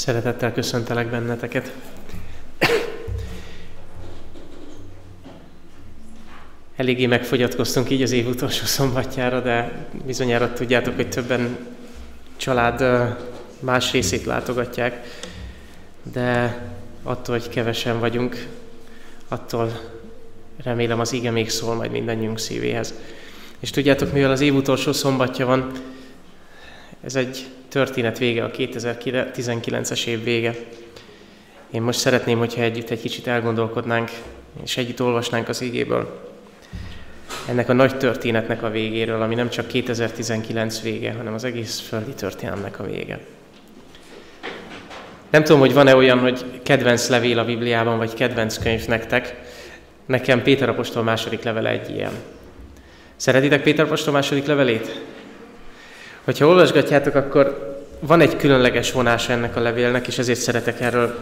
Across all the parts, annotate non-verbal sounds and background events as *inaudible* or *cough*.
Szeretettel köszöntelek benneteket. Eléggé megfogyatkoztunk így az év utolsó szombatjára, de bizonyára tudjátok, hogy többen család más részét látogatják, de attól, hogy kevesen vagyunk, attól remélem az ige még szól majd mindannyiunk szívéhez. És tudjátok, mivel az év utolsó szombatja van, ez egy történet vége, a 2019-es év vége. Én most szeretném, hogyha együtt egy kicsit elgondolkodnánk, és együtt olvasnánk az ígéből ennek a nagy történetnek a végéről, ami nem csak 2019 vége, hanem az egész földi történelmnek a vége. Nem tudom, hogy van-e olyan, hogy kedvenc levél a Bibliában, vagy kedvenc könyv nektek. Nekem Péter apostol második levele egy ilyen. Szeretitek Péter apostol második levelét? Hogyha olvasgatjátok, akkor van egy különleges vonása ennek a levélnek, és ezért szeretek erről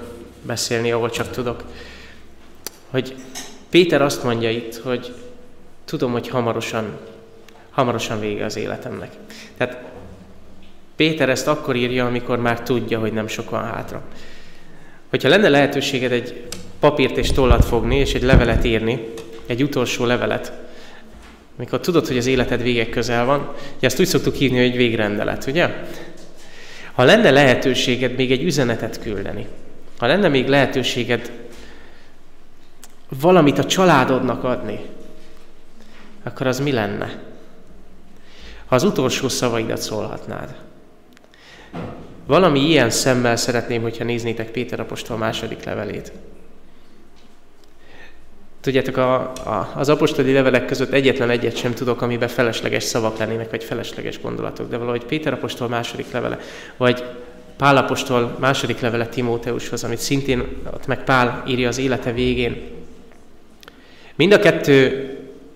beszélni, ahol csak tudok. Hogy Péter azt mondja itt, hogy tudom, hogy hamarosan, hamarosan vége az életemnek. Tehát Péter ezt akkor írja, amikor már tudja, hogy nem sok van hátra. Hogyha lenne lehetőséged egy papírt és tollat fogni, és egy levelet írni, egy utolsó levelet, amikor tudod, hogy az életed vége közel van, ugye ezt úgy szoktuk hívni, hogy végrendelet, ugye? Ha lenne lehetőséged még egy üzenetet küldeni, ha lenne még lehetőséged valamit a családodnak adni, akkor az mi lenne? Ha az utolsó szavaidat szólhatnád. Valami ilyen szemmel szeretném, hogyha néznétek Péter apostol második levelét. Tudjátok, a, a, az apostoli levelek között egyetlen egyet sem tudok, amiben felesleges szavak lennének, vagy felesleges gondolatok. De valahogy Péter apostol második levele, vagy Pál apostol második levele Timóteushoz, amit szintén ott meg Pál írja az élete végén. Mind a kettő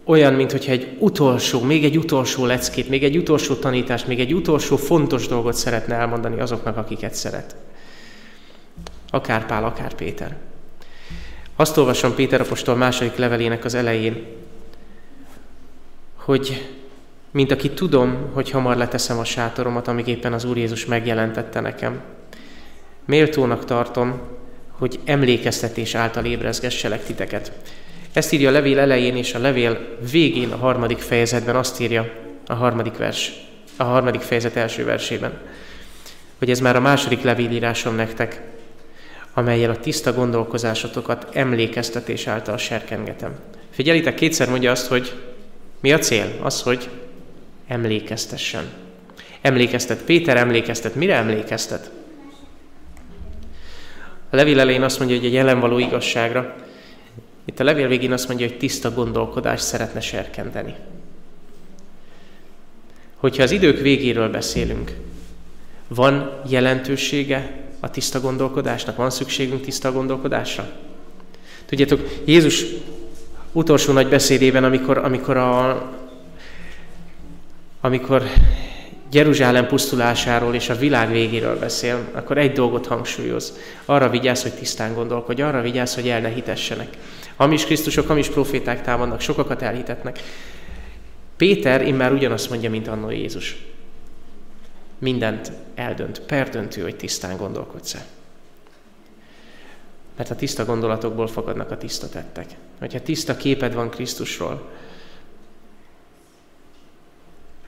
olyan, mintha egy utolsó, még egy utolsó leckét, még egy utolsó tanítást, még egy utolsó fontos dolgot szeretne elmondani azoknak, akiket szeret. Akár Pál, akár Péter. Azt olvasom Péter apostol második levelének az elején, hogy mint aki tudom, hogy hamar leteszem a sátoromat, amíg éppen az Úr Jézus megjelentette nekem. Méltónak tartom, hogy emlékeztetés által ébrezgesselek titeket. Ezt írja a levél elején és a levél végén a harmadik fejezetben azt írja a harmadik vers, a harmadik fejezet első versében, hogy ez már a második levélírásom nektek, amelyel a tiszta gondolkozásotokat emlékeztetés által serkengetem. Figyelitek, kétszer mondja azt, hogy mi a cél? Az, hogy emlékeztessen. Emlékeztet. Péter emlékeztet. Mire emlékeztet? A levél elején azt mondja, hogy egy jelen való igazságra. Itt a levél végén azt mondja, hogy tiszta gondolkodást szeretne serkenteni. Hogyha az idők végéről beszélünk, van jelentősége a tiszta gondolkodásnak? Van szükségünk tiszta gondolkodásra? Tudjátok, Jézus utolsó nagy beszédében, amikor, amikor, a, amikor Jeruzsálem pusztulásáról és a világ végéről beszél, akkor egy dolgot hangsúlyoz. Arra vigyázz, hogy tisztán gondolkodj, arra vigyázz, hogy el ne hitessenek. Hamis Krisztusok, hamis proféták támadnak, sokakat elhitetnek. Péter immár ugyanazt mondja, mint annó Jézus mindent eldönt, perdöntő, hogy tisztán gondolkodsz-e. Mert a tiszta gondolatokból fogadnak a tiszta tettek. Hogyha tiszta képed van Krisztusról,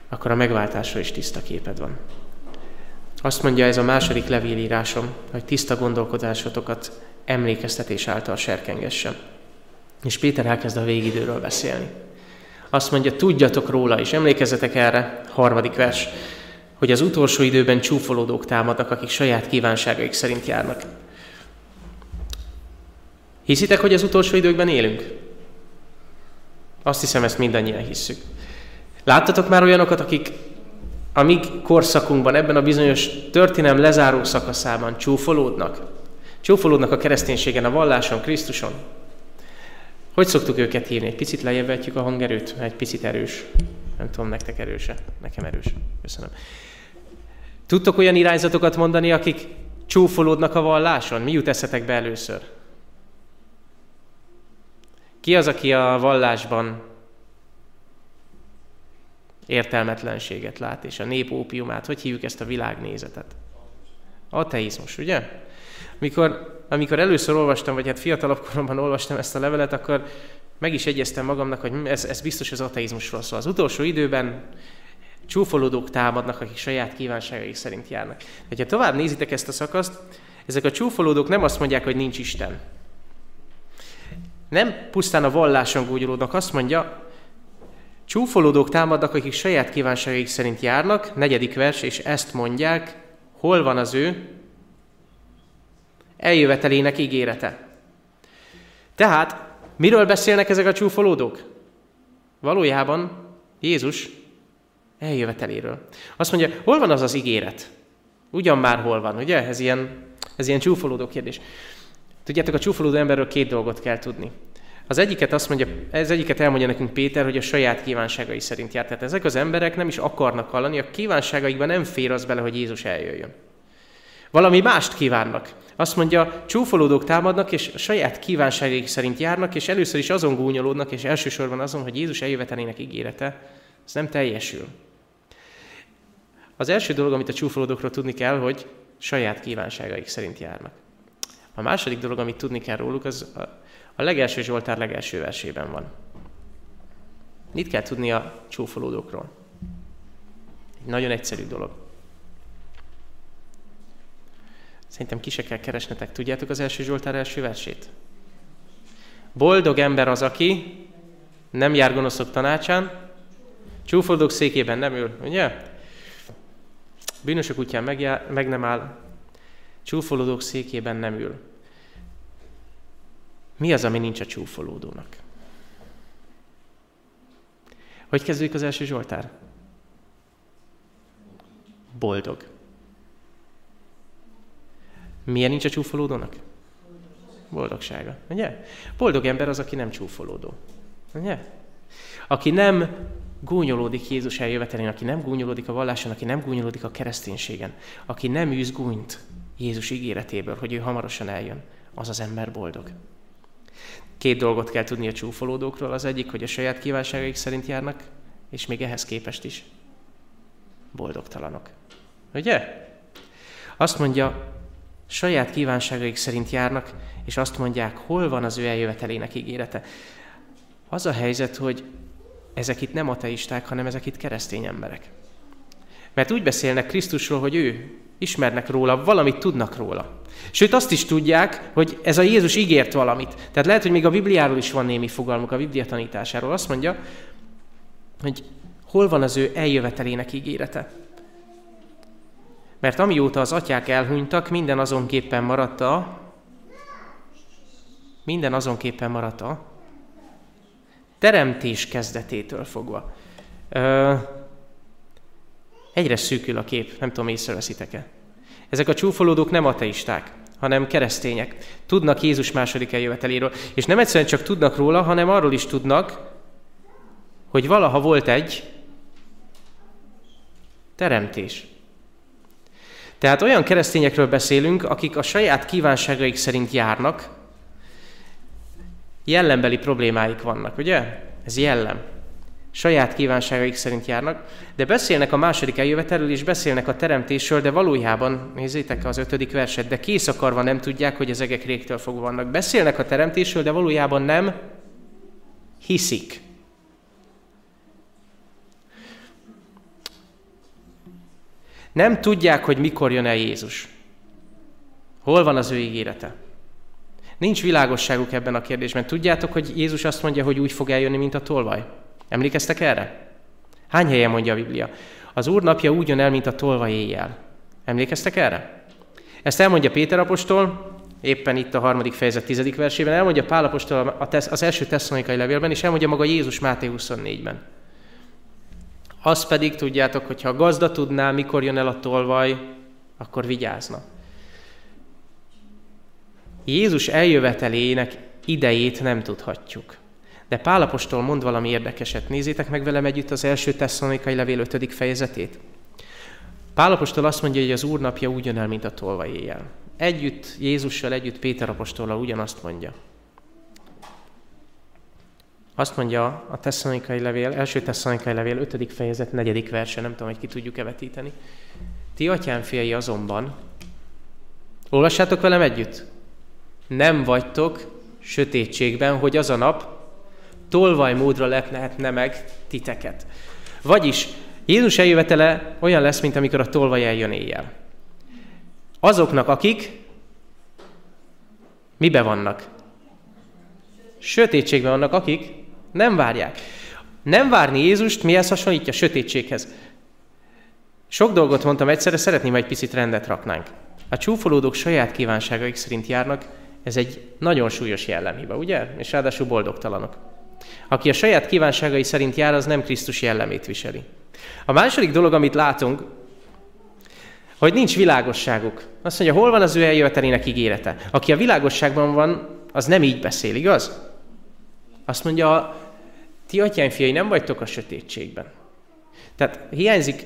akkor a megváltásról is tiszta képed van. Azt mondja ez a második levélírásom, hogy tiszta gondolkodásotokat emlékeztetés által serkengessem. És Péter elkezd a végidőről beszélni. Azt mondja, tudjatok róla, és emlékezzetek erre, harmadik vers, hogy az utolsó időben csúfolódók támadnak, akik saját kívánságaik szerint járnak. Hiszitek, hogy az utolsó időkben élünk? Azt hiszem, ezt mindannyian hisszük. Láttatok már olyanokat, akik a mi korszakunkban, ebben a bizonyos történelem lezáró szakaszában csúfolódnak? Csúfolódnak a kereszténységen, a valláson, Krisztuson? Hogy szoktuk őket hívni? Egy picit lejjebb a hangerőt, egy picit erős. Nem tudom, nektek erőse. Nekem erős. Köszönöm. Tudtok olyan irányzatokat mondani, akik csúfolódnak a valláson? Mi jut eszetekbe először? Ki az, aki a vallásban értelmetlenséget lát, és a nép ópiumát, hogy hívjuk ezt a világnézetet? Ateizmus, ugye? Amikor, amikor először olvastam, vagy hát fiatalabb koromban olvastam ezt a levelet, akkor meg is egyeztem magamnak, hogy ez, ez biztos az ateizmusról szól. Az utolsó időben csúfolódók támadnak, akik saját kívánságaik szerint járnak. De ha tovább nézitek ezt a szakaszt, ezek a csúfolódók nem azt mondják, hogy nincs Isten. Nem pusztán a valláson gúgyolódnak, azt mondja, csúfolódók támadnak, akik saját kívánságaik szerint járnak, negyedik vers, és ezt mondják, hol van az ő eljövetelének ígérete. Tehát miről beszélnek ezek a csúfolódók? Valójában Jézus eljöveteléről. Azt mondja, hol van az az ígéret? Ugyan már hol van, ugye? Ez ilyen, ez ilyen csúfolódó kérdés. Tudjátok, a csúfolódó emberről két dolgot kell tudni. Az egyiket azt mondja, ez egyiket elmondja nekünk Péter, hogy a saját kívánságai szerint jár. Tehát ezek az emberek nem is akarnak hallani, a kívánságaikban nem fér az bele, hogy Jézus eljöjjön. Valami mást kívánnak. Azt mondja, csúfolódók támadnak, és a saját kívánságaik szerint járnak, és először is azon gúnyolódnak, és elsősorban azon, hogy Jézus eljövetelének ígérete, ez nem teljesül. Az első dolog, amit a csúfolódókról tudni kell, hogy saját kívánságaik szerint járnak. A második dolog, amit tudni kell róluk, az a, legelső Zsoltár legelső versében van. Mit kell tudni a csúfolódókról? Egy nagyon egyszerű dolog. Szerintem ki se kell keresnetek. Tudjátok az első Zsoltár első versét? Boldog ember az, aki nem jár gonoszok tanácsán, csúfolódók székében nem ül, ugye? Bűnösök útján megjár, meg nem áll, csúfolódók székében nem ül. Mi az, ami nincs a csúfolódónak? Hogy kezdődik az első Zsoltár? Boldog. Milyen nincs a csúfolódónak? Boldogsága. Ugye? Boldog ember az, aki nem csúfolódó. Ugye? Aki nem gúnyolódik Jézus eljövetelén, aki nem gúnyolódik a valláson, aki nem gúnyolódik a kereszténységen, aki nem űz gúnyt Jézus ígéretéből, hogy ő hamarosan eljön, az az ember boldog. Két dolgot kell tudni a csúfolódókról. Az egyik, hogy a saját kívánságaik szerint járnak, és még ehhez képest is boldogtalanok. Ugye? Azt mondja, saját kívánságaik szerint járnak, és azt mondják, hol van az ő eljövetelének ígérete. Az a helyzet, hogy ezek itt nem ateisták, hanem ezek itt keresztény emberek. Mert úgy beszélnek Krisztusról, hogy ő ismernek róla, valamit tudnak róla. Sőt, azt is tudják, hogy ez a Jézus ígért valamit. Tehát lehet, hogy még a Bibliáról is van némi fogalmuk, a Biblia tanításáról. Azt mondja, hogy hol van az ő eljövetelének ígérete. Mert amióta az atyák elhunytak, minden azonképpen maradt a minden azonképpen maradt a teremtés kezdetétől fogva. Ö, egyre szűkül a kép, nem tudom, észreveszitek-e. Ezek a csúfolódók nem ateisták, hanem keresztények. Tudnak Jézus második eljöveteléről. És nem egyszerűen csak tudnak róla, hanem arról is tudnak, hogy valaha volt egy teremtés. Tehát olyan keresztényekről beszélünk, akik a saját kívánságaik szerint járnak, jellembeli problémáik vannak, ugye? Ez jellem. Saját kívánságaik szerint járnak, de beszélnek a második eljövetelről, és beszélnek a teremtésről, de valójában, nézzétek az ötödik verset, de kész akarva nem tudják, hogy az egek régtől fogva vannak. Beszélnek a teremtésről, de valójában nem hiszik. Nem tudják, hogy mikor jön el Jézus. Hol van az ő ígérete? Nincs világosságuk ebben a kérdésben. Tudjátok, hogy Jézus azt mondja, hogy úgy fog eljönni, mint a tolvaj? Emlékeztek erre? Hány helyen mondja a Biblia? Az Úr napja úgy jön el, mint a tolvaj éjjel. Emlékeztek erre? Ezt elmondja Péter apostol, éppen itt a harmadik fejezet tizedik versében, elmondja Pál apostol az első tesszonikai levélben, és elmondja maga Jézus Máté 24-ben. Az pedig tudjátok, hogy ha a gazda tudná, mikor jön el a tolvaj, akkor vigyázna. Jézus eljövetelének idejét nem tudhatjuk. De Pálapostól mond valami érdekeset. Nézzétek meg velem együtt az első tesszalonikai levél 5. fejezetét. Pálapostól azt mondja, hogy az Úr napja úgy mint a tolva éjjel. Együtt Jézussal, együtt Péter apostollal ugyanazt mondja. Azt mondja a tesszalonikai levél, első tesszalonikai levél 5. fejezet 4. verse, nem tudom, hogy ki tudjuk-e vetíteni. Ti atyám fiai azonban, Olvassátok velem együtt. Nem vagytok sötétségben, hogy az a nap tolvajmódra lepnehetne meg titeket. Vagyis Jézus eljövetele olyan lesz, mint amikor a tolvaj eljön éjjel. Azoknak, akik mibe vannak? Sötétségben vannak, akik nem várják. Nem várni Jézust mihez hasonlítja? Sötétséghez. Sok dolgot mondtam egyszerre, szeretném, hogy egy picit rendet raknánk. A csúfolódók saját kívánságaik szerint járnak, ez egy nagyon súlyos jellemhiba, ugye? És ráadásul boldogtalanok. Aki a saját kívánságai szerint jár, az nem Krisztus jellemét viseli. A második dolog, amit látunk, hogy nincs világosságuk. Azt mondja, hol van az ő eljövetelének ígérete? Aki a világosságban van, az nem így beszél, igaz? Azt mondja, ti atyáim fiai, nem vagytok a sötétségben. Tehát hiányzik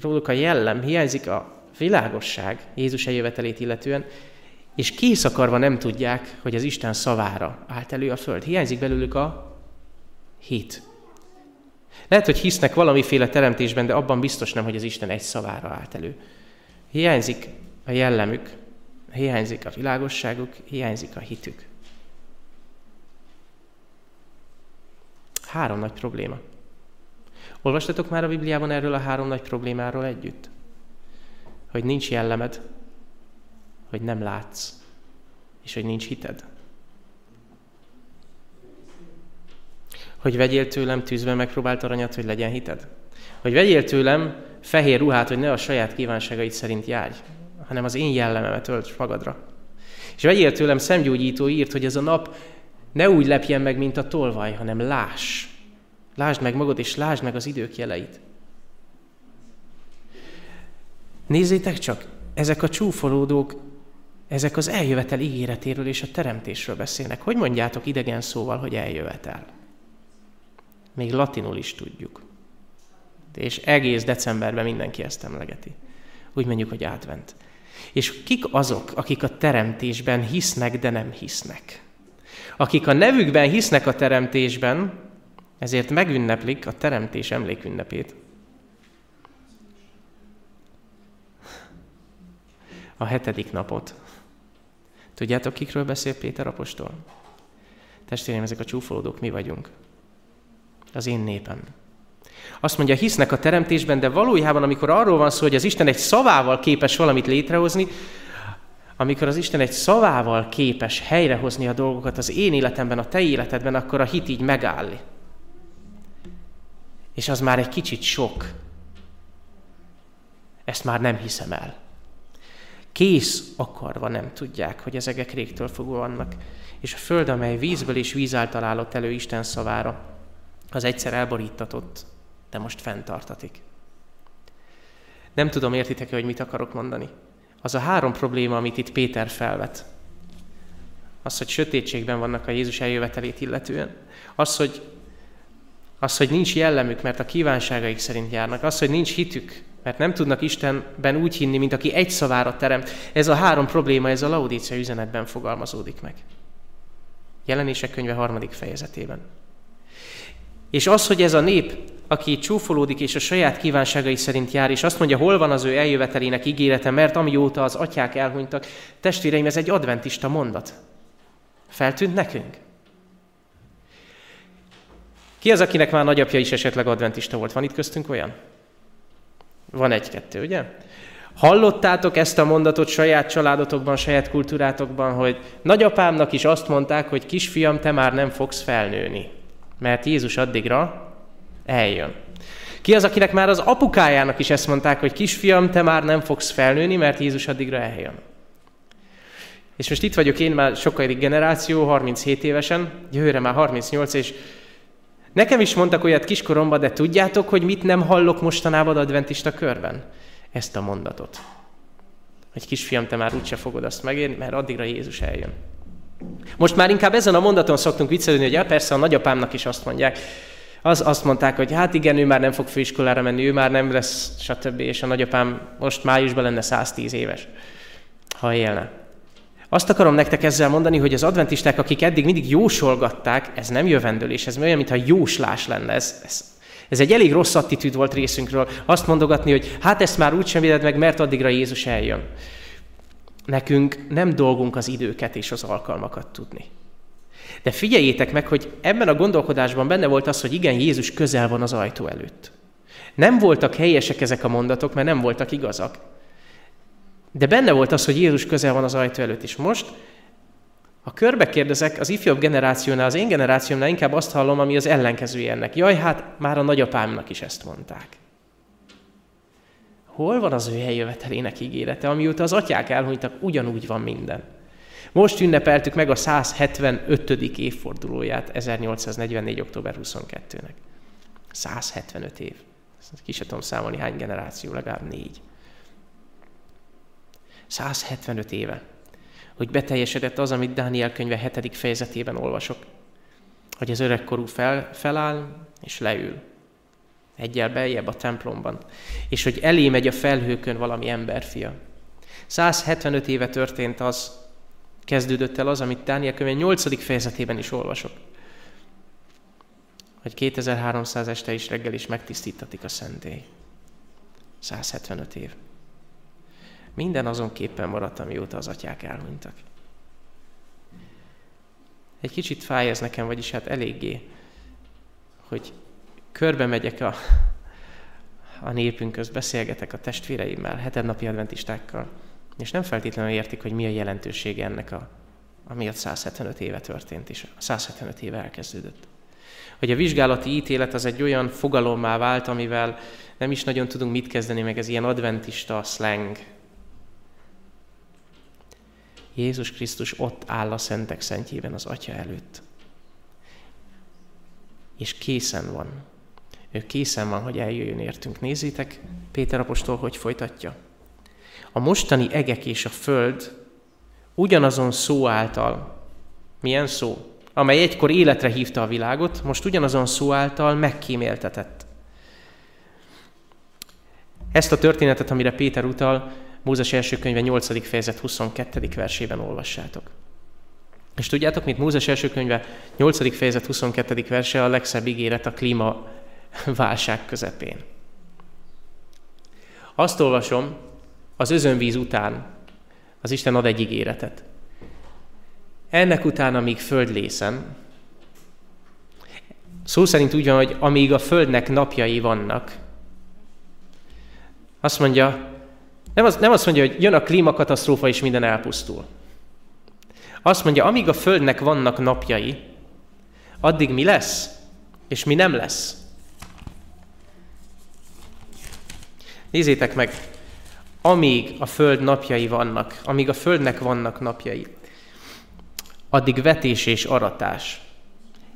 róluk a jellem, hiányzik a világosság Jézus eljövetelét illetően, és készakarva nem tudják, hogy az Isten szavára állt elő a föld. Hiányzik belőlük a hit. Lehet, hogy hisznek valamiféle teremtésben, de abban biztos nem, hogy az Isten egy szavára állt elő. Hiányzik a jellemük, hiányzik a világosságuk, hiányzik a hitük. Három nagy probléma. Olvastatok már a Bibliában erről a három nagy problémáról együtt? Hogy nincs jellemed, hogy nem látsz, és hogy nincs hited. Hogy vegyél tőlem tűzben megpróbált aranyat, hogy legyen hited. Hogy vegyél tőlem fehér ruhát, hogy ne a saját kívánságaid szerint járj, hanem az én jellememet ölts magadra. És vegyél tőlem szemgyógyító írt, hogy ez a nap ne úgy lepjen meg, mint a tolvaj, hanem láss. Lásd meg magad, és lásd meg az idők jeleit. Nézzétek csak, ezek a csúfolódók, ezek az eljövetel ígéretéről és a teremtésről beszélnek. Hogy mondjátok idegen szóval, hogy eljövetel? Még latinul is tudjuk. És egész decemberben mindenki ezt emlegeti. Úgy mondjuk, hogy átvent. És kik azok, akik a teremtésben hisznek, de nem hisznek? Akik a nevükben hisznek a teremtésben, ezért megünneplik a teremtés emlékünnepét. A hetedik napot. Tudjátok, kikről beszél Péter apostol? Testvérem, ezek a csúfolódók mi vagyunk. Az én népem. Azt mondja, hisznek a teremtésben, de valójában, amikor arról van szó, hogy az Isten egy szavával képes valamit létrehozni, amikor az Isten egy szavával képes helyrehozni a dolgokat az én életemben, a te életedben, akkor a hit így megáll. És az már egy kicsit sok. Ezt már nem hiszem el. Kész akarva nem tudják, hogy ezek régtől fogva vannak. És a föld, amely vízből és víz által állott elő Isten szavára, az egyszer elborítatott, de most fenntartatik. Nem tudom, értitek-e, hogy mit akarok mondani. Az a három probléma, amit itt Péter felvet. Az, hogy sötétségben vannak a Jézus eljövetelét illetően. Az, hogy, az, hogy nincs jellemük, mert a kívánságaik szerint járnak. Az, hogy nincs hitük, mert nem tudnak Istenben úgy hinni, mint aki egy szavára teremt. Ez a három probléma, ez a Laudícia üzenetben fogalmazódik meg. Jelenések könyve harmadik fejezetében. És az, hogy ez a nép, aki csúfolódik és a saját kívánságai szerint jár, és azt mondja, hol van az ő eljövetelének ígérete, mert amióta az atyák elhunytak, testvéreim, ez egy adventista mondat. Feltűnt nekünk? Ki az, akinek már nagyapja is esetleg adventista volt? Van itt köztünk olyan? Van egy-kettő, ugye? Hallottátok ezt a mondatot saját családotokban, saját kultúrátokban, hogy nagyapámnak is azt mondták, hogy kisfiam, te már nem fogsz felnőni mert Jézus addigra eljön. Ki az, akinek már az apukájának is ezt mondták, hogy kisfiam, te már nem fogsz felnőni, mert Jézus addigra eljön. És most itt vagyok én már sokadik generáció, 37 évesen, jövőre már 38, és nekem is mondtak olyat kiskoromban, de tudjátok, hogy mit nem hallok mostanában adventista körben? Ezt a mondatot. Hogy kisfiam, te már úgyse fogod azt megérni, mert addigra Jézus eljön. Most már inkább ezen a mondaton szoktunk viccelődni, hogy ja, persze a nagyapámnak is azt mondják. Az, azt mondták, hogy hát igen, ő már nem fog főiskolára menni, ő már nem lesz, stb. És a nagyapám most májusban lenne 110 éves, ha élne. Azt akarom nektek ezzel mondani, hogy az adventisták, akik eddig mindig jósolgatták, ez nem jövendőlés, ez olyan, mintha jóslás lenne. Ez, ez, ez egy elég rossz attitűd volt részünkről. Azt mondogatni, hogy hát ezt már úgysem véded meg, mert addigra Jézus eljön. Nekünk nem dolgunk az időket és az alkalmakat tudni. De figyeljétek meg, hogy ebben a gondolkodásban benne volt az, hogy igen, Jézus közel van az ajtó előtt. Nem voltak helyesek ezek a mondatok, mert nem voltak igazak. De benne volt az, hogy Jézus közel van az ajtó előtt. És most, ha körbe kérdezek, az ifjabb generációnál, az én generációmnál inkább azt hallom, ami az ellenkezője ennek. Jaj, hát már a nagyapámnak is ezt mondták. Hol van az ő eljövetelének ígérete, amióta az atyák elhunytak, ugyanúgy van minden. Most ünnepeltük meg a 175. évfordulóját 1844. október 22-nek. 175 év. Ki sem tudom számolni, hány generáció, legalább négy. 175 éve, hogy beteljesedett az, amit Dániel könyve 7. fejezetében olvasok. Hogy az öregkorú fel, feláll és leül. Egyel beljebb a templomban. És hogy elé megy a felhőkön valami emberfia. 175 éve történt az, kezdődött el az, amit Dániel könyve 8. fejezetében is olvasok. Hogy 2300 este is reggel is megtisztítatik a szentély. 175 év. Minden azon képpen maradt, amióta az atyák elhunytak. Egy kicsit fáj ez nekem, vagyis hát eléggé, hogy körbe megyek a, a népünk közt, beszélgetek a testvéreimmel, hetednapi adventistákkal, és nem feltétlenül értik, hogy mi a jelentősége ennek, a, ami a 175 éve történt, és a 175 éve elkezdődött. Hogy a vizsgálati ítélet az egy olyan fogalommá vált, amivel nem is nagyon tudunk mit kezdeni, meg ez ilyen adventista slang. Jézus Krisztus ott áll a szentek szentjében az Atya előtt. És készen van. Ő készen van, hogy eljöjjön értünk. Nézzétek, Péter apostol hogy folytatja a mostani egek és a föld ugyanazon szó által, milyen szó? Amely egykor életre hívta a világot, most ugyanazon szó által megkíméltetett. Ezt a történetet, amire Péter utal, Mózes első könyve 8. fejezet 22. versében olvassátok. És tudjátok, mit Mózes első könyve 8. fejezet 22. verse a legszebb ígéret a klímaválság közepén. Azt olvasom, az özönvíz után az Isten ad egy ígéretet. Ennek után, amíg föld lészen, szó szerint úgy van, hogy amíg a földnek napjai vannak, azt mondja, nem, az, nem azt mondja, hogy jön a klímakatasztrófa és minden elpusztul. Azt mondja, amíg a földnek vannak napjai, addig mi lesz, és mi nem lesz. Nézzétek meg, amíg a föld napjai vannak, amíg a földnek vannak napjai, addig vetés és aratás,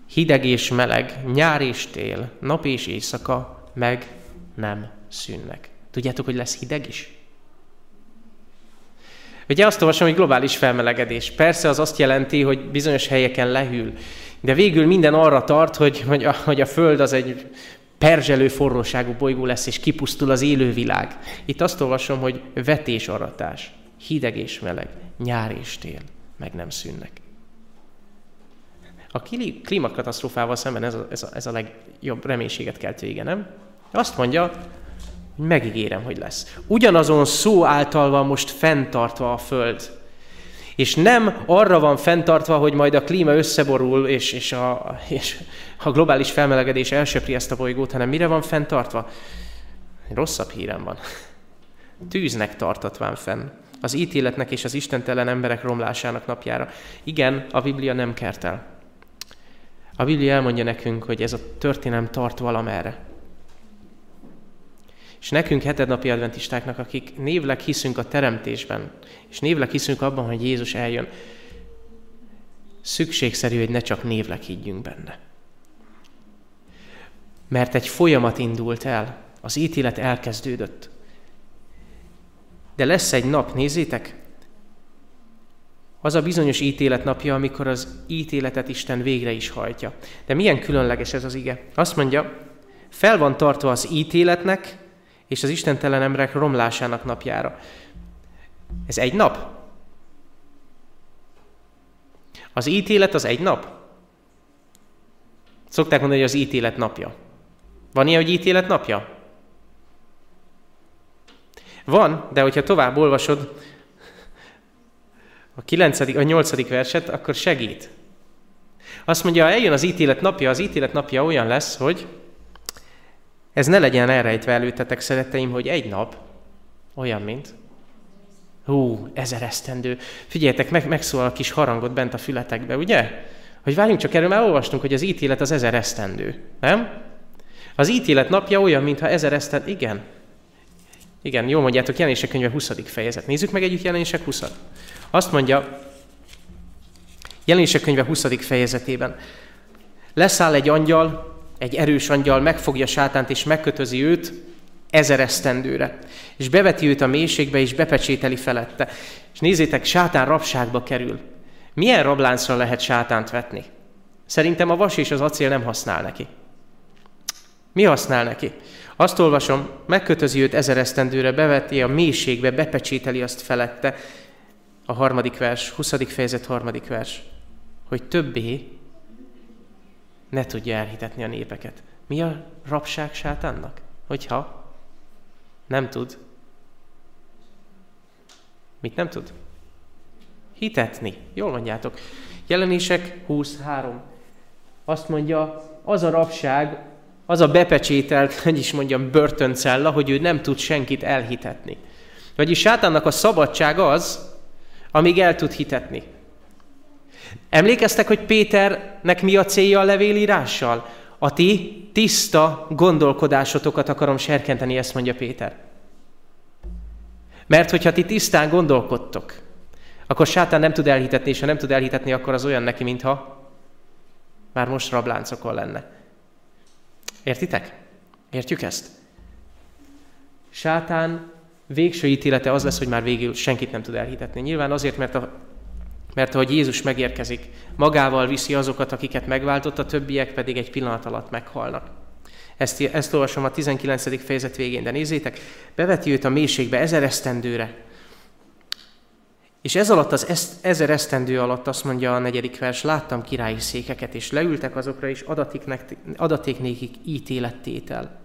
hideg és meleg, nyár és tél, nap és éjszaka meg nem szűnnek. Tudjátok, hogy lesz hideg is? Ugye azt olvasom, hogy globális felmelegedés. Persze az azt jelenti, hogy bizonyos helyeken lehűl, de végül minden arra tart, hogy, hogy, a, hogy a Föld az egy perzselő forróságú bolygó lesz, és kipusztul az élővilág. Itt azt olvasom, hogy vetés aratás, hideg és meleg, nyár és tél, meg nem szűnnek. A klímakatasztrófával szemben ez a, ez a, ez a legjobb reménységet keltő, igen, nem? Azt mondja, megígérem, hogy lesz. Ugyanazon szó által van most fenntartva a Föld. És nem arra van fenntartva, hogy majd a klíma összeborul, és, és, a, és a globális felmelegedés elsöpri ezt a bolygót, hanem mire van fenntartva? Rosszabb hírem van. Tűznek tartatván fenn. Az ítéletnek és az istentelen emberek romlásának napjára. Igen, a Biblia nem kertel. A Biblia elmondja nekünk, hogy ez a történelem tart valamerre. És nekünk hetednapi adventistáknak, akik névleg hiszünk a teremtésben, és névleg hiszünk abban, hogy Jézus eljön, szükségszerű, hogy ne csak névleg higgyünk benne. Mert egy folyamat indult el, az ítélet elkezdődött. De lesz egy nap, nézzétek, az a bizonyos ítélet napja, amikor az ítéletet Isten végre is hajtja. De milyen különleges ez az ige? Azt mondja, fel van tartva az ítéletnek és az istentelen emberek romlásának napjára. Ez egy nap? Az ítélet az egy nap? Szokták mondani, hogy az ítélet napja. Van ilyen, hogy ítélet napja? Van, de hogyha tovább olvasod, a, 9., a 8. verset, akkor segít. Azt mondja, eljön az ítélet napja, az ítélet napja olyan lesz, hogy ez ne legyen elrejtve előttetek, szeretteim, hogy egy nap olyan, mint Hú, ezer esztendő. Figyeljetek, meg, megszólal a kis harangot bent a fületekbe, ugye? Hogy várjunk csak, erről már olvastunk, hogy az ítélet az ezer esztendő. Nem? Az ítélet napja olyan, mintha ezer esztendő... Igen. Igen, jól mondjátok, jelenések könyve 20. fejezet. Nézzük meg együtt jelenések 20 Azt mondja, jelenések könyve 20. fejezetében. Leszáll egy angyal, egy erős angyal, megfogja sátánt és megkötözi őt, ezer esztendőre. És beveti őt a mélységbe, és bepecsételi felette. És nézzétek, sátán rabságba kerül. Milyen rabláncra lehet sátánt vetni? Szerintem a vas és az acél nem használ neki. Mi használ neki? Azt olvasom, megkötözi őt ezer esztendőre, beveti a mélységbe, bepecsételi azt felette. A harmadik vers, 20. fejezet harmadik vers. Hogy többé ne tudja elhitetni a népeket. Mi a rabság sátánnak? Hogyha nem tud. Mit nem tud? Hitetni. Jól mondjátok. Jelenések 23. Azt mondja, az a rabság, az a bepecsételt, *laughs* hogy is mondjam, börtöncella, hogy ő nem tud senkit elhitetni. Vagyis sátánnak a szabadság az, amíg el tud hitetni. Emlékeztek, hogy Péternek mi a célja a levélírással? A ti tiszta gondolkodásotokat akarom serkenteni, ezt mondja Péter. Mert hogyha ti tisztán gondolkodtok, akkor sátán nem tud elhitetni, és ha nem tud elhitetni, akkor az olyan neki, mintha már most rabláncokon lenne. Értitek? Értjük ezt? Sátán végső ítélete az lesz, hogy már végül senkit nem tud elhitetni. Nyilván azért, mert, a, mert ahogy Jézus megérkezik, magával viszi azokat, akiket megváltott, a többiek pedig egy pillanat alatt meghalnak. Ezt, ezt olvasom a 19. fejezet végén, de nézzétek, beveti őt a mélységbe ezer esztendőre. És ez alatt az ezer esztendő alatt azt mondja a negyedik vers, láttam királyi székeket, és leültek azokra, és adaték nékik ítélettétel.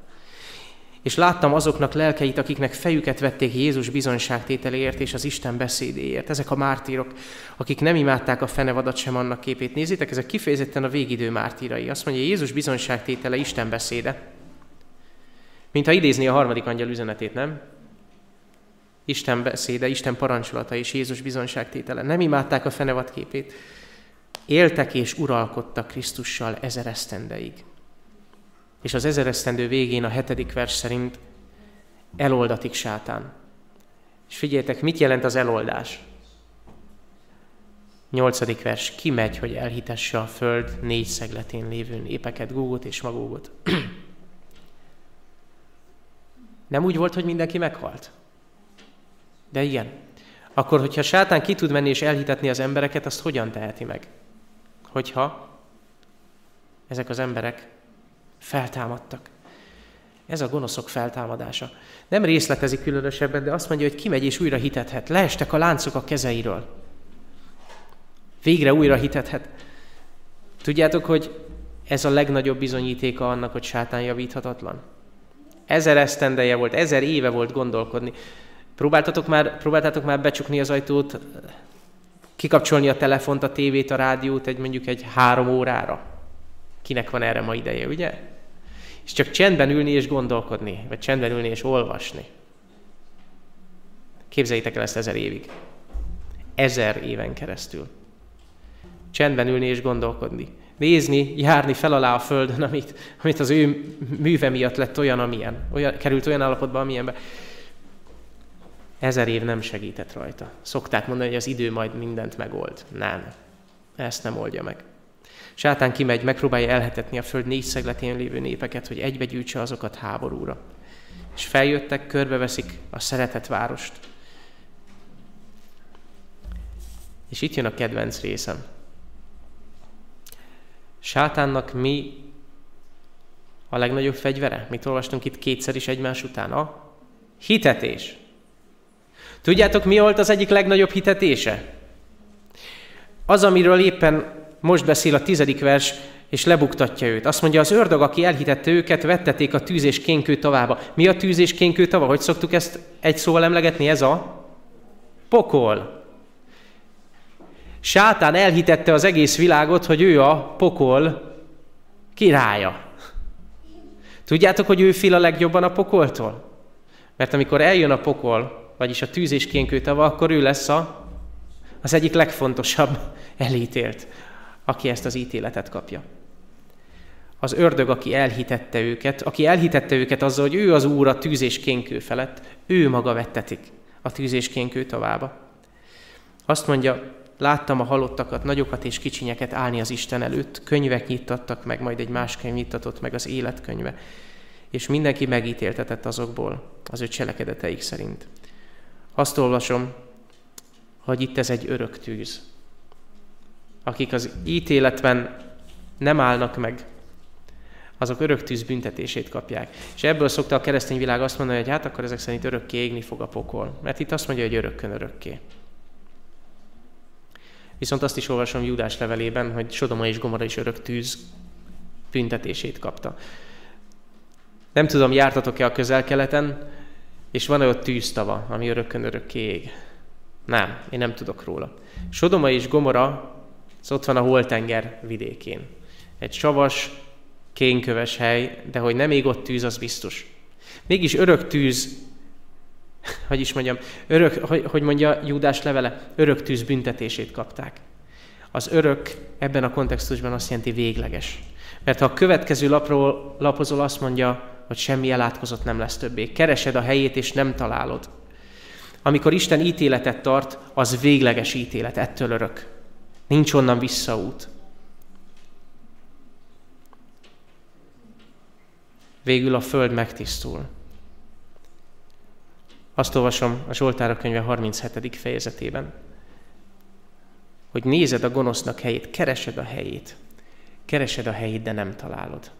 És láttam azoknak lelkeit, akiknek fejüket vették Jézus bizonyságtételéért és az Isten beszédéért. Ezek a mártírok, akik nem imádták a fenevadat sem annak képét. Nézzétek, ezek kifejezetten a végidő mártírai. Azt mondja, Jézus bizonyságtétele Isten beszéde. Mint ha idézni a harmadik angyal üzenetét, nem? Isten beszéde, Isten parancsolata és Jézus bizonyságtétele. Nem imádták a fenevad képét. Éltek és uralkodtak Krisztussal ezer esztendeig. És az ezeresztendő végén a hetedik vers szerint eloldatik sátán. És figyeljetek, mit jelent az eloldás? Nyolcadik vers, ki megy, hogy elhitesse a föld négy szegletén lévő népeket, Gógot és Magógot. *clears throat* Nem úgy volt, hogy mindenki meghalt? De igen. Akkor, hogyha sátán ki tud menni és elhitetni az embereket, azt hogyan teheti meg? Hogyha ezek az emberek feltámadtak. Ez a gonoszok feltámadása. Nem részletezi különösebben, de azt mondja, hogy kimegy és újra hitethet. Leestek a láncok a kezeiről. Végre újra hitethet. Tudjátok, hogy ez a legnagyobb bizonyítéka annak, hogy sátán javíthatatlan? Ezer esztendeje volt, ezer éve volt gondolkodni. Próbáltatok már, próbáltátok már becsukni az ajtót, kikapcsolni a telefont, a tévét, a rádiót egy mondjuk egy három órára? Kinek van erre ma ideje, ugye? És csak csendben ülni és gondolkodni, vagy csendben ülni és olvasni. Képzeljétek el ezt ezer évig. Ezer éven keresztül. Csendben ülni és gondolkodni. Nézni, járni fel alá a földön, amit, amit az ő műve miatt lett olyan, amilyen. Olyan, került olyan állapotba, amilyenbe. Ezer év nem segített rajta. Szokták mondani, hogy az idő majd mindent megold. Nem. Ezt nem oldja meg. Sátán kimegy, megpróbálja elhetetni a föld négy szegletén lévő népeket, hogy egybe gyűjtse azokat háborúra. És feljöttek, körbeveszik a szeretett várost. És itt jön a kedvenc részem. Sátánnak mi a legnagyobb fegyvere? Mit olvastunk itt kétszer is egymás után? A hitetés. Tudjátok, mi volt az egyik legnagyobb hitetése? Az, amiről éppen most beszél a tizedik vers, és lebuktatja őt. Azt mondja, az ördög, aki elhitette őket, vetteték a tűz és kénkő tavába. Mi a tűz és kénkő tava? Hogy szoktuk ezt egy szóval emlegetni? Ez a pokol. Sátán elhitette az egész világot, hogy ő a pokol királya. Tudjátok, hogy ő fél a legjobban a pokoltól? Mert amikor eljön a pokol, vagyis a tűz és kénkőtava, akkor ő lesz a, az egyik legfontosabb elítélt, aki ezt az ítéletet kapja. Az ördög, aki elhitette őket, aki elhitette őket azzal, hogy ő az úr a tűz és kénkő felett, ő maga vettetik a tűz és kénkő tavába. Azt mondja, láttam a halottakat, nagyokat és kicsinyeket állni az Isten előtt, könyvek nyittattak meg, majd egy más könyv nyitatott meg az életkönyve, és mindenki megítéltetett azokból, az ő cselekedeteik szerint. Azt olvasom, hogy itt ez egy örök tűz. Akik az ítéletben nem állnak meg, azok örök tűz büntetését kapják. És ebből szokta a keresztény világ azt mondani, hogy hát akkor ezek szerint örökké égni fog a pokol. Mert itt azt mondja, hogy örökkön örökké. Viszont azt is olvasom Júdás levelében, hogy Sodoma és Gomora is örök tűz büntetését kapta. Nem tudom, jártatok-e a közel-keleten, és van-e ott tűztava, ami örökkön örökké ég? Nem, én nem tudok róla. Sodoma és Gomora, az ott van a Holtenger vidékén. Egy savas, kénköves hely, de hogy nem ég ott tűz, az biztos. Mégis örök tűz, hogy is mondjam, örök, hogy, hogy mondja Júdás levele, örök tűz büntetését kapták. Az örök ebben a kontextusban azt jelenti végleges. Mert ha a következő lapról lapozol, azt mondja, hogy semmi elátkozott nem lesz többé. Keresed a helyét, és nem találod. Amikor Isten ítéletet tart, az végleges ítélet, ettől örök. Nincs onnan visszaút. Végül a föld megtisztul. Azt olvasom a Zsoltára könyve 37. fejezetében, hogy nézed a gonosznak helyét, keresed a helyét. Keresed a helyét, de nem találod.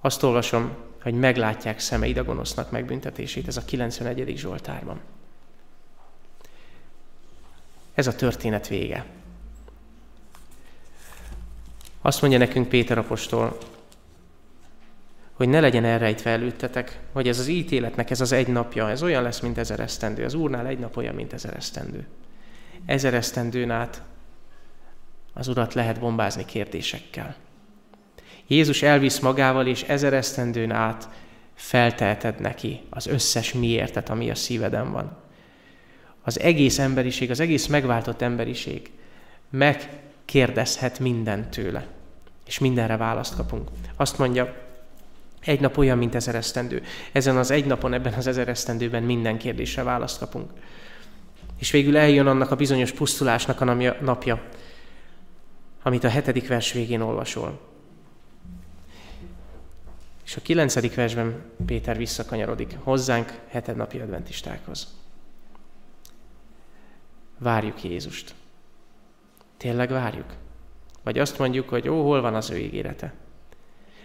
Azt olvasom, hogy meglátják szemeid a gonosznak megbüntetését, ez a 91. Zsoltárban. Ez a történet vége. Azt mondja nekünk Péter apostol, hogy ne legyen elrejtve előttetek, hogy ez az ítéletnek ez az egy napja, ez olyan lesz, mint ezer esztendő. Az Úrnál egy nap olyan, mint ezer esztendő. Ezer esztendőn át az Urat lehet bombázni kérdésekkel. Jézus elvisz magával, és ezer esztendőn át felteheted neki az összes miértet, ami a szíveden van. Az egész emberiség, az egész megváltott emberiség megkérdezhet mindent tőle, és mindenre választ kapunk. Azt mondja, egy nap olyan, mint ezer esztendő. Ezen az egy napon, ebben az ezer esztendőben minden kérdésre választ kapunk. És végül eljön annak a bizonyos pusztulásnak a napja, amit a hetedik vers végén olvasol. És a kilencedik versben Péter visszakanyarodik hozzánk napi adventistákhoz. Várjuk Jézust. Tényleg várjuk? Vagy azt mondjuk, hogy ó, hol van az ő ígérete?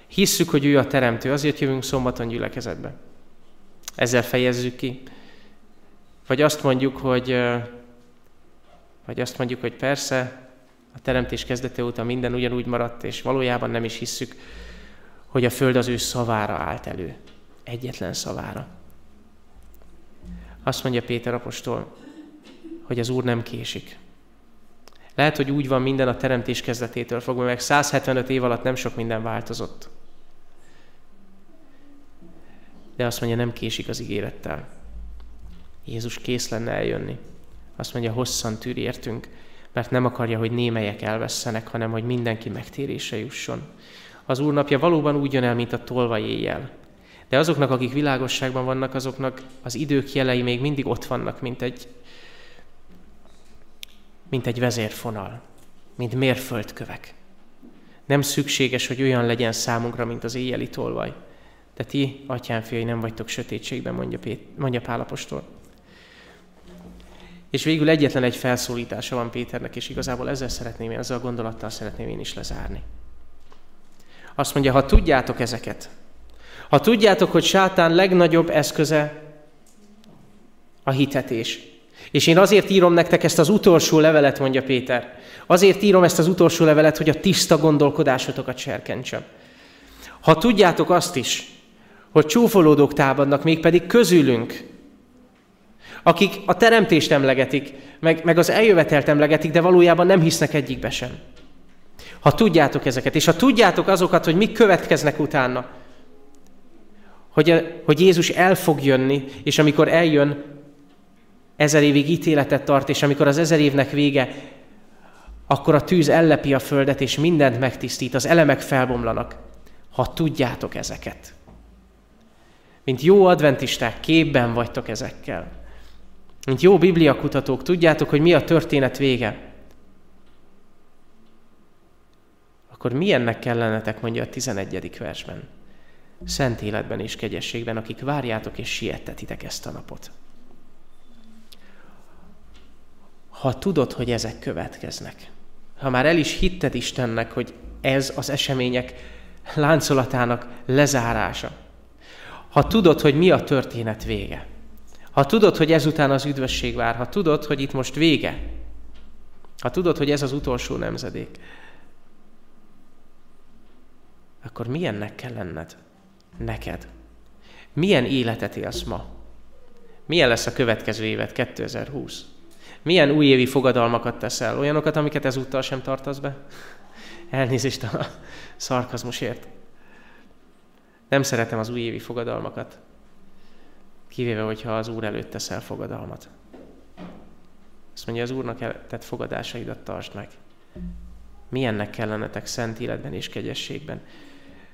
Hisszük, hogy ő a teremtő, azért jövünk szombaton gyülekezetbe. Ezzel fejezzük ki. Vagy azt mondjuk, hogy, vagy azt mondjuk, hogy persze, a teremtés kezdete óta minden ugyanúgy maradt, és valójában nem is hisszük, hogy a Föld az ő szavára állt elő. Egyetlen szavára. Azt mondja Péter apostol, hogy az Úr nem késik. Lehet, hogy úgy van minden a teremtés kezdetétől fogva, meg 175 év alatt nem sok minden változott. De azt mondja, nem késik az ígérettel. Jézus kész lenne eljönni. Azt mondja, hosszan tűr értünk, mert nem akarja, hogy némelyek elvesszenek, hanem hogy mindenki megtérése jusson az Úr napja valóban úgy jön el, mint a tolvaj éjjel. De azoknak, akik világosságban vannak, azoknak az idők jelei még mindig ott vannak, mint egy, mint egy vezérfonal, mint mérföldkövek. Nem szükséges, hogy olyan legyen számunkra, mint az éjjeli tolvaj. De ti, atyám fiai, nem vagytok sötétségben, mondja, Pét, mondja Pálapostól. És végül egyetlen egy felszólítása van Péternek, és igazából ezzel szeretném, ezzel a gondolattal szeretném én is lezárni. Azt mondja, ha tudjátok ezeket, ha tudjátok, hogy sátán legnagyobb eszköze a hitetés. És én azért írom nektek ezt az utolsó levelet, mondja Péter. Azért írom ezt az utolsó levelet, hogy a tiszta gondolkodásotokat serkentsem. Ha tudjátok azt is, hogy csúfolódók támadnak, mégpedig közülünk, akik a teremtést emlegetik, meg, meg az eljövetelt emlegetik, de valójában nem hisznek egyikbe sem. Ha tudjátok ezeket, és ha tudjátok azokat, hogy mik következnek utána, hogy, hogy Jézus el fog jönni, és amikor eljön, ezer évig ítéletet tart, és amikor az ezer évnek vége, akkor a tűz ellepi a földet, és mindent megtisztít, az elemek felbomlanak, ha tudjátok ezeket. Mint jó adventisták, képben vagytok ezekkel. Mint jó bibliakutatók, tudjátok, hogy mi a történet vége. Akkor milyennek kellenetek, mondja a 11. versben. Szent életben és kegyességben, akik várjátok és siettetitek ezt a napot. Ha tudod, hogy ezek következnek, ha már el is hitted Istennek, hogy ez az események láncolatának lezárása, ha tudod, hogy mi a történet vége, ha tudod, hogy ezután az üdvösség vár, ha tudod, hogy itt most vége, ha tudod, hogy ez az utolsó nemzedék, akkor milyennek kell lenned? Neked. Milyen életet élsz ma? Milyen lesz a következő évet, 2020? Milyen újévi fogadalmakat teszel? Olyanokat, amiket ezúttal sem tartasz be? Elnézést a szarkazmusért. Nem szeretem az újévi fogadalmakat. Kivéve, hogyha az Úr előtt teszel fogadalmat. Azt mondja, az Úrnak tett fogadásaidat tartsd meg. Milyennek kellenetek szent életben és kegyességben.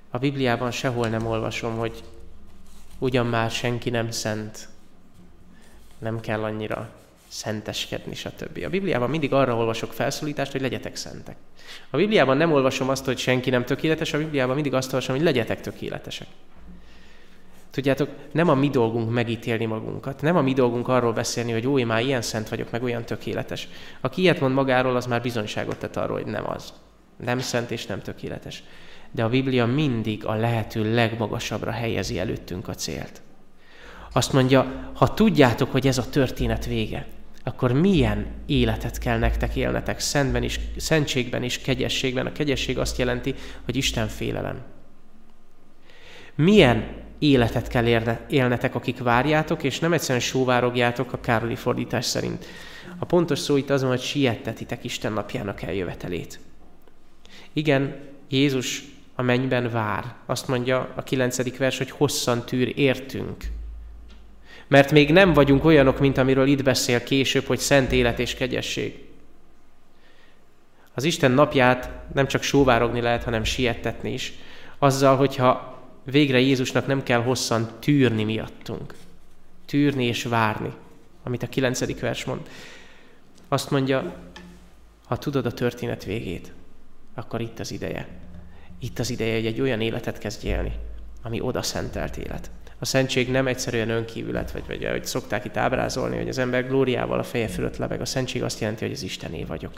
A Bibliában sehol nem olvasom, hogy ugyan már senki nem szent, nem kell annyira szenteskedni, stb. A Bibliában mindig arra olvasok felszólítást, hogy legyetek szentek. A Bibliában nem olvasom azt, hogy senki nem tökéletes, a Bibliában mindig azt olvasom, hogy legyetek tökéletesek. Tudjátok, nem a mi dolgunk megítélni magunkat, nem a mi dolgunk arról beszélni, hogy ó, én már ilyen szent vagyok, meg olyan tökéletes. Aki ilyet mond magáról, az már bizonyságot tett arról, hogy nem az. Nem szent és nem tökéletes. De a Biblia mindig a lehető legmagasabbra helyezi előttünk a célt. Azt mondja, ha tudjátok, hogy ez a történet vége, akkor milyen életet kell nektek élnetek szentben is, szentségben és kegyességben. A kegyesség azt jelenti, hogy Isten félelem. Milyen életet kell élnetek, akik várjátok, és nem egyszerűen sóvárogjátok a Károli fordítás szerint. A pontos szó itt azon, hogy siettetitek Isten napjának eljövetelét. Igen, Jézus a mennyben vár. Azt mondja a kilencedik vers, hogy hosszan tűr értünk. Mert még nem vagyunk olyanok, mint amiről itt beszél később, hogy szent élet és kegyesség. Az Isten napját nem csak sóvárogni lehet, hanem siettetni is. Azzal, hogyha végre Jézusnak nem kell hosszan tűrni miattunk. Tűrni és várni, amit a kilencedik vers mond. Azt mondja, ha tudod a történet végét, akkor itt az ideje. Itt az ideje, hogy egy olyan életet kezdj élni, ami oda szentelt élet. A szentség nem egyszerűen önkívület, vagy, vagy hogy szokták itt ábrázolni, hogy az ember glóriával a feje fölött lebeg. A szentség azt jelenti, hogy az Istené vagyok.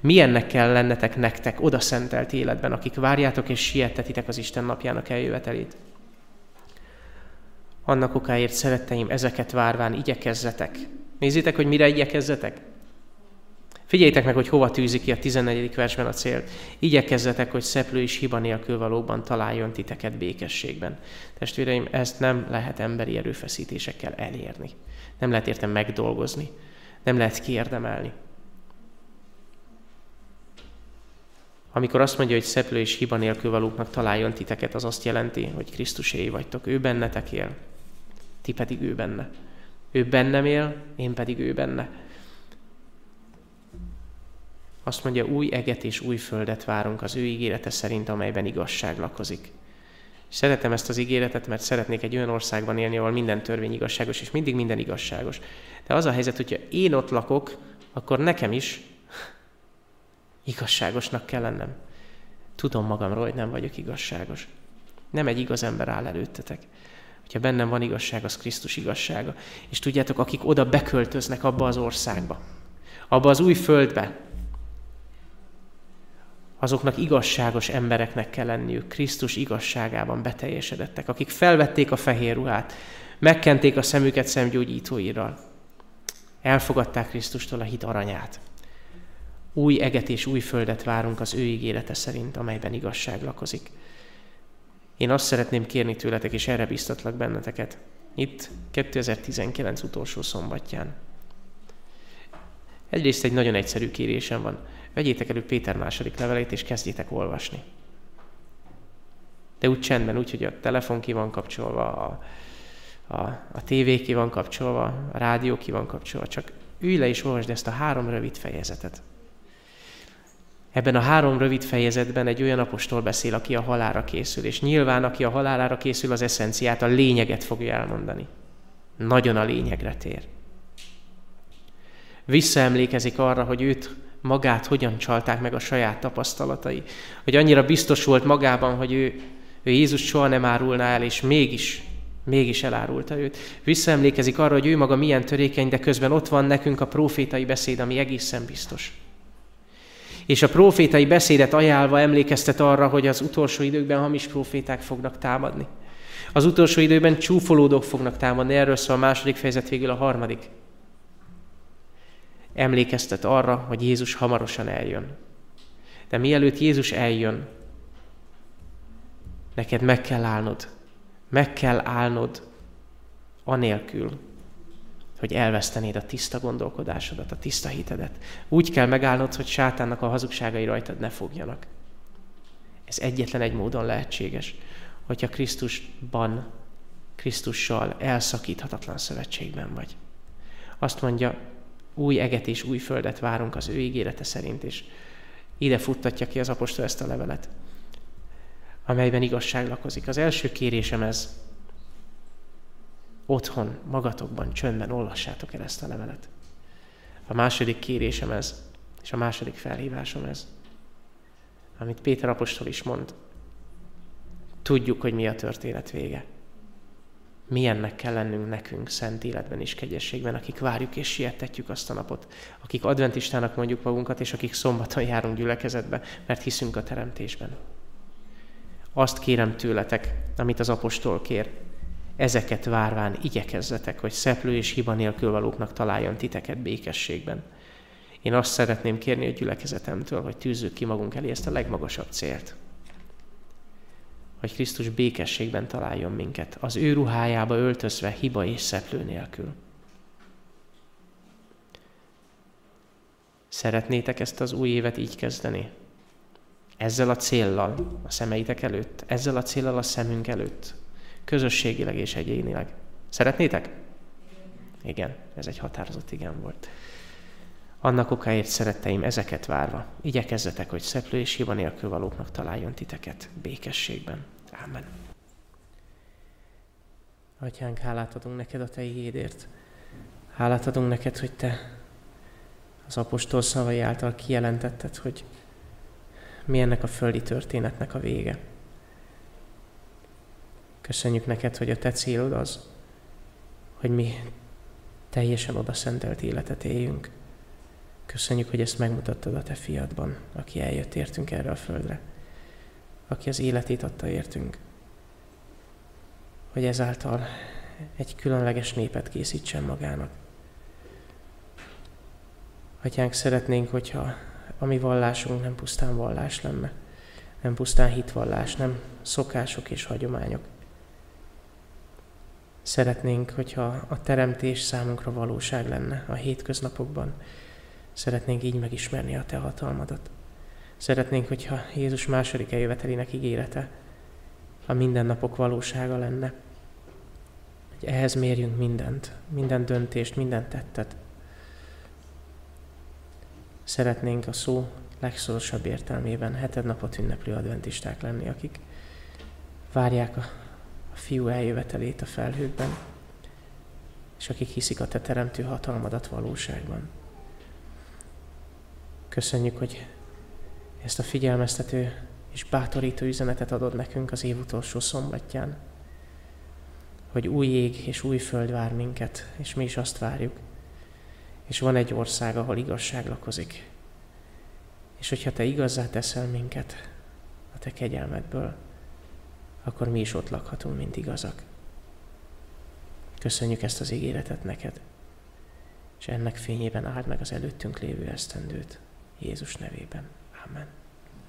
Milyennek kell lennetek nektek oda szentelt életben, akik várjátok és siettetitek az Isten napjának eljövetelét? Annak okáért, szeretteim, ezeket várván igyekezzetek. Nézzétek, hogy mire igyekezzetek? Figyeljétek meg, hogy hova tűzi ki a 14. versben a célt. Igyekezzetek, hogy szeplő és hiba nélkül valóban találjon titeket békességben. Testvéreim, ezt nem lehet emberi erőfeszítésekkel elérni. Nem lehet érte megdolgozni. Nem lehet kiérdemelni. Amikor azt mondja, hogy szeplő és hiba nélkül valóknak találjon titeket, az azt jelenti, hogy Krisztuséi vagytok. Ő bennetek él, ti pedig ő benne. Ő bennem él, én pedig ő benne. Azt mondja, új eget és új földet várunk az ő ígérete szerint, amelyben igazság lakozik. Szeretem ezt az ígéretet, mert szeretnék egy olyan országban élni, ahol minden törvény igazságos, és mindig minden igazságos. De az a helyzet, hogyha én ott lakok, akkor nekem is igazságosnak kell lennem. Tudom magamról, hogy nem vagyok igazságos. Nem egy igaz ember áll előttetek. Hogyha bennem van igazság, az Krisztus igazsága. És tudjátok, akik oda beköltöznek abba az országba, abba az új földbe, azoknak igazságos embereknek kell lenniük, Krisztus igazságában beteljesedettek, akik felvették a fehér ruhát, megkenték a szemüket szemgyógyítóiral, elfogadták Krisztustól a hit aranyát. Új eget és új földet várunk az ő ígérete szerint, amelyben igazság lakozik. Én azt szeretném kérni tőletek, és erre biztatlak benneteket, Itt 2019 utolsó szombatján. Egyrészt egy nagyon egyszerű kérésem van. Vegyétek elő Péter második levelét, és kezdjétek olvasni. De úgy csendben, úgy, hogy a telefon ki van kapcsolva, a, a, a tévé ki van kapcsolva, a rádió ki van kapcsolva, csak ülj le és olvasd ezt a három rövid fejezetet. Ebben a három rövid fejezetben egy olyan apostol beszél, aki a halára készül, és nyilván, aki a halálára készül, az eszenciát, a lényeget fogja elmondani. Nagyon a lényegre tér. Visszaemlékezik arra, hogy őt magát hogyan csalták meg a saját tapasztalatai. Hogy annyira biztos volt magában, hogy ő, ő Jézus soha nem árulná el, és mégis, mégis elárulta őt. Visszaemlékezik arra, hogy ő maga milyen törékeny, de közben ott van nekünk a profétai beszéd, ami egészen biztos. És a profétai beszédet ajánlva emlékeztet arra, hogy az utolsó időkben hamis proféták fognak támadni. Az utolsó időben csúfolódók fognak támadni, erről szól a második fejezet végül a harmadik emlékeztet arra, hogy Jézus hamarosan eljön. De mielőtt Jézus eljön, neked meg kell állnod. Meg kell állnod anélkül, hogy elvesztenéd a tiszta gondolkodásodat, a tiszta hitedet. Úgy kell megállnod, hogy sátánnak a hazugságai rajtad ne fogjanak. Ez egyetlen egy módon lehetséges, hogyha Krisztusban, Krisztussal elszakíthatatlan szövetségben vagy. Azt mondja, új eget és új földet várunk az ő ígérete szerint, és ide futtatja ki az apostol ezt a levelet, amelyben igazság lakozik. Az első kérésem ez, otthon, magatokban, csöndben olvassátok el ezt a levelet. A második kérésem ez, és a második felhívásom ez, amit Péter apostol is mond. Tudjuk, hogy mi a történet vége milyennek kell lennünk nekünk szent életben és kegyességben, akik várjuk és sietetjük azt a napot, akik adventistának mondjuk magunkat, és akik szombaton járunk gyülekezetbe, mert hiszünk a teremtésben. Azt kérem tőletek, amit az apostol kér, ezeket várván igyekezzetek, hogy szeplő és hiba nélkül valóknak találjon titeket békességben. Én azt szeretném kérni a gyülekezetemtől, hogy tűzzük ki magunk elé ezt a legmagasabb célt hogy Krisztus békességben találjon minket, az ő ruhájába öltözve hiba és szeplő nélkül. Szeretnétek ezt az új évet így kezdeni? Ezzel a céllal a szemeitek előtt, ezzel a céllal a szemünk előtt, közösségileg és egyénileg. Szeretnétek? Igen, ez egy határozott igen volt. Annak okáért szeretteim ezeket várva, igyekezzetek, hogy szeplő és hiba nélkül valóknak találjon titeket békességben. Amen. Atyánk, hálát adunk neked a Te igédért. Hálát adunk neked, hogy Te az apostol szavai által kijelentetted, hogy mi ennek a földi történetnek a vége. Köszönjük neked, hogy a Te célod az, hogy mi teljesen oda szentelt életet éljünk. Köszönjük, hogy ezt megmutattad a Te fiadban, aki eljött értünk erre a földre aki az életét adta értünk, hogy ezáltal egy különleges népet készítsen magának. Atyánk, szeretnénk, hogyha a mi vallásunk nem pusztán vallás lenne, nem pusztán hitvallás, nem szokások és hagyományok. Szeretnénk, hogyha a teremtés számunkra valóság lenne a hétköznapokban. Szeretnénk így megismerni a Te hatalmadat. Szeretnénk, hogyha Jézus második eljövetelének ígérete a mindennapok valósága lenne. Hogy ehhez mérjünk mindent, minden döntést, minden tettet. Szeretnénk a szó legszorosabb értelmében heted napot ünneplő adventisták lenni, akik várják a, a fiú eljövetelét a felhőkben, és akik hiszik a te teremtő hatalmadat valóságban. Köszönjük, hogy ezt a figyelmeztető és bátorító üzenetet adod nekünk az év utolsó szombatján, hogy új ég és új föld vár minket, és mi is azt várjuk. És van egy ország, ahol igazság lakozik. És hogyha te igazzá teszel minket a te kegyelmedből, akkor mi is ott lakhatunk, mint igazak. Köszönjük ezt az ígéretet neked, és ennek fényében áld meg az előttünk lévő esztendőt Jézus nevében. Amen.